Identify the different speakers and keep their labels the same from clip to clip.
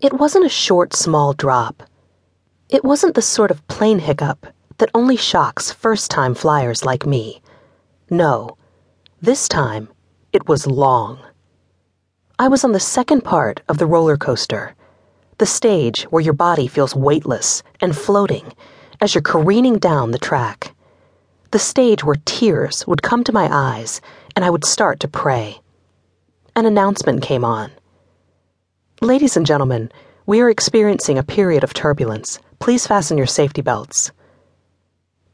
Speaker 1: It wasn't a short, small drop. It wasn't the sort of plane hiccup that only shocks first time flyers like me. No, this time it was long. I was on the second part of the roller coaster, the stage where your body feels weightless and floating as you're careening down the track. The stage where tears would come to my eyes and I would start to pray. An announcement came on. Ladies and gentlemen, we are experiencing a period of turbulence. Please fasten your safety belts.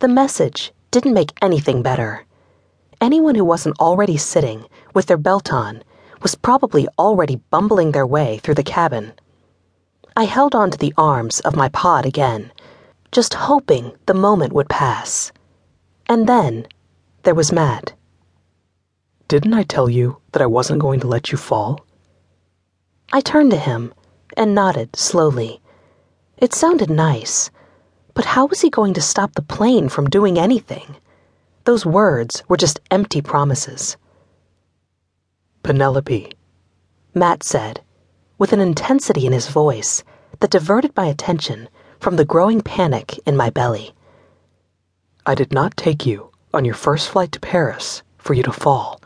Speaker 1: The message didn't make anything better. Anyone who wasn't already sitting with their belt on was probably already bumbling their way through the cabin. I held on to the arms of my pod again, just hoping the moment would pass. And then there was Matt.
Speaker 2: Didn't I tell you that I wasn't going to let you fall?
Speaker 1: I turned to him and nodded slowly. It sounded nice, but how was he going to stop the plane from doing anything? Those words were just empty promises.
Speaker 2: Penelope,
Speaker 1: Matt said, with an intensity in his voice that diverted my attention from the growing panic in my belly.
Speaker 2: I did not take you on your first flight to Paris for you to fall.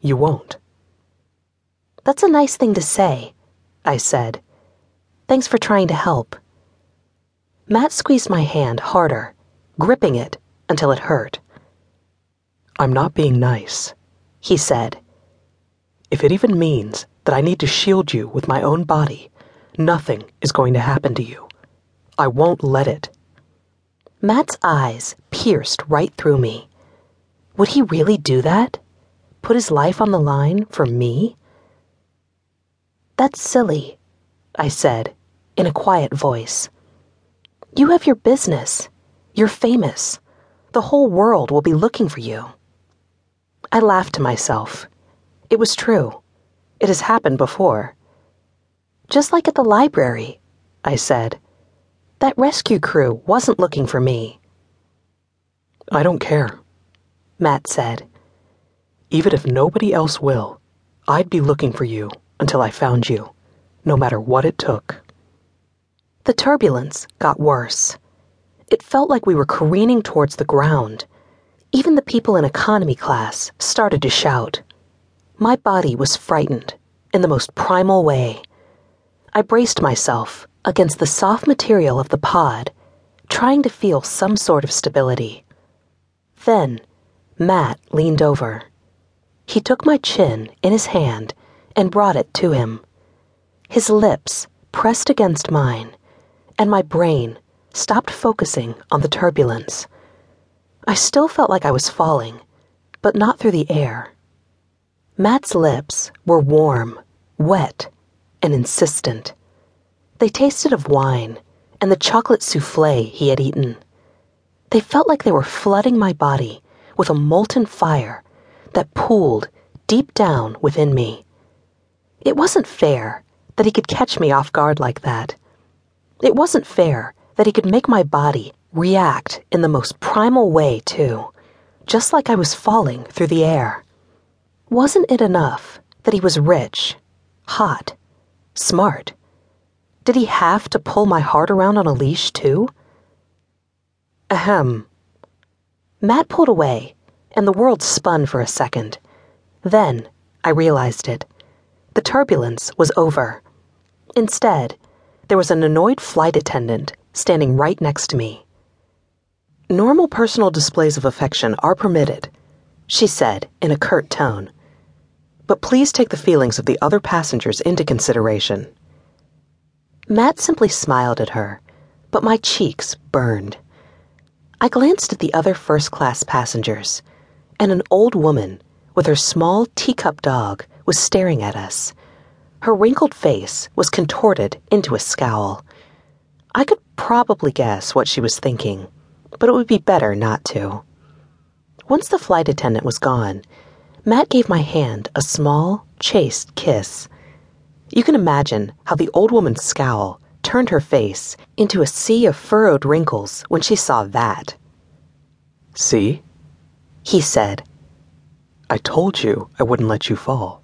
Speaker 2: You won't.
Speaker 1: That's a nice thing to say, I said. Thanks for trying to help. Matt squeezed my hand harder, gripping it until it hurt.
Speaker 2: I'm not being nice,
Speaker 1: he said.
Speaker 2: If it even means that I need to shield you with my own body, nothing is going to happen to you. I won't let it.
Speaker 1: Matt's eyes pierced right through me. Would he really do that? Put his life on the line for me? That's silly, I said, in a quiet voice. You have your business. You're famous. The whole world will be looking for you. I laughed to myself. It was true. It has happened before. Just like at the library, I said. That rescue crew wasn't looking for me.
Speaker 2: I don't care,
Speaker 1: Matt said.
Speaker 2: Even if nobody else will, I'd be looking for you until I found you, no matter what it took.
Speaker 1: The turbulence got worse. It felt like we were careening towards the ground. Even the people in economy class started to shout. My body was frightened in the most primal way. I braced myself against the soft material of the pod, trying to feel some sort of stability. Then, Matt leaned over. He took my chin in his hand and brought it to him. His lips pressed against mine, and my brain stopped focusing on the turbulence. I still felt like I was falling, but not through the air. Matt's lips were warm, wet, and insistent. They tasted of wine and the chocolate souffle he had eaten. They felt like they were flooding my body with a molten fire that pooled deep down within me. It wasn't fair that he could catch me off guard like that. It wasn't fair that he could make my body react in the most primal way, too, just like I was falling through the air. Wasn't it enough that he was rich, hot, smart? Did he have to pull my heart around on a leash, too? Ahem. Matt pulled away, and the world spun for a second. Then I realized it. The turbulence was over. Instead, there was an annoyed flight attendant standing right next to me. Normal personal displays of affection are permitted, she said in a curt tone. But please take the feelings of the other passengers into consideration. Matt simply smiled at her, but my cheeks burned. I glanced at the other first class passengers, and an old woman with her small teacup dog was staring at us. Her wrinkled face was contorted into a scowl. I could probably guess what she was thinking, but it would be better not to. Once the flight attendant was gone, Matt gave my hand a small, chaste kiss. You can imagine how the old woman's scowl turned her face into a sea of furrowed wrinkles when she saw that.
Speaker 2: See?
Speaker 1: He said.
Speaker 2: I told you I wouldn't let you fall.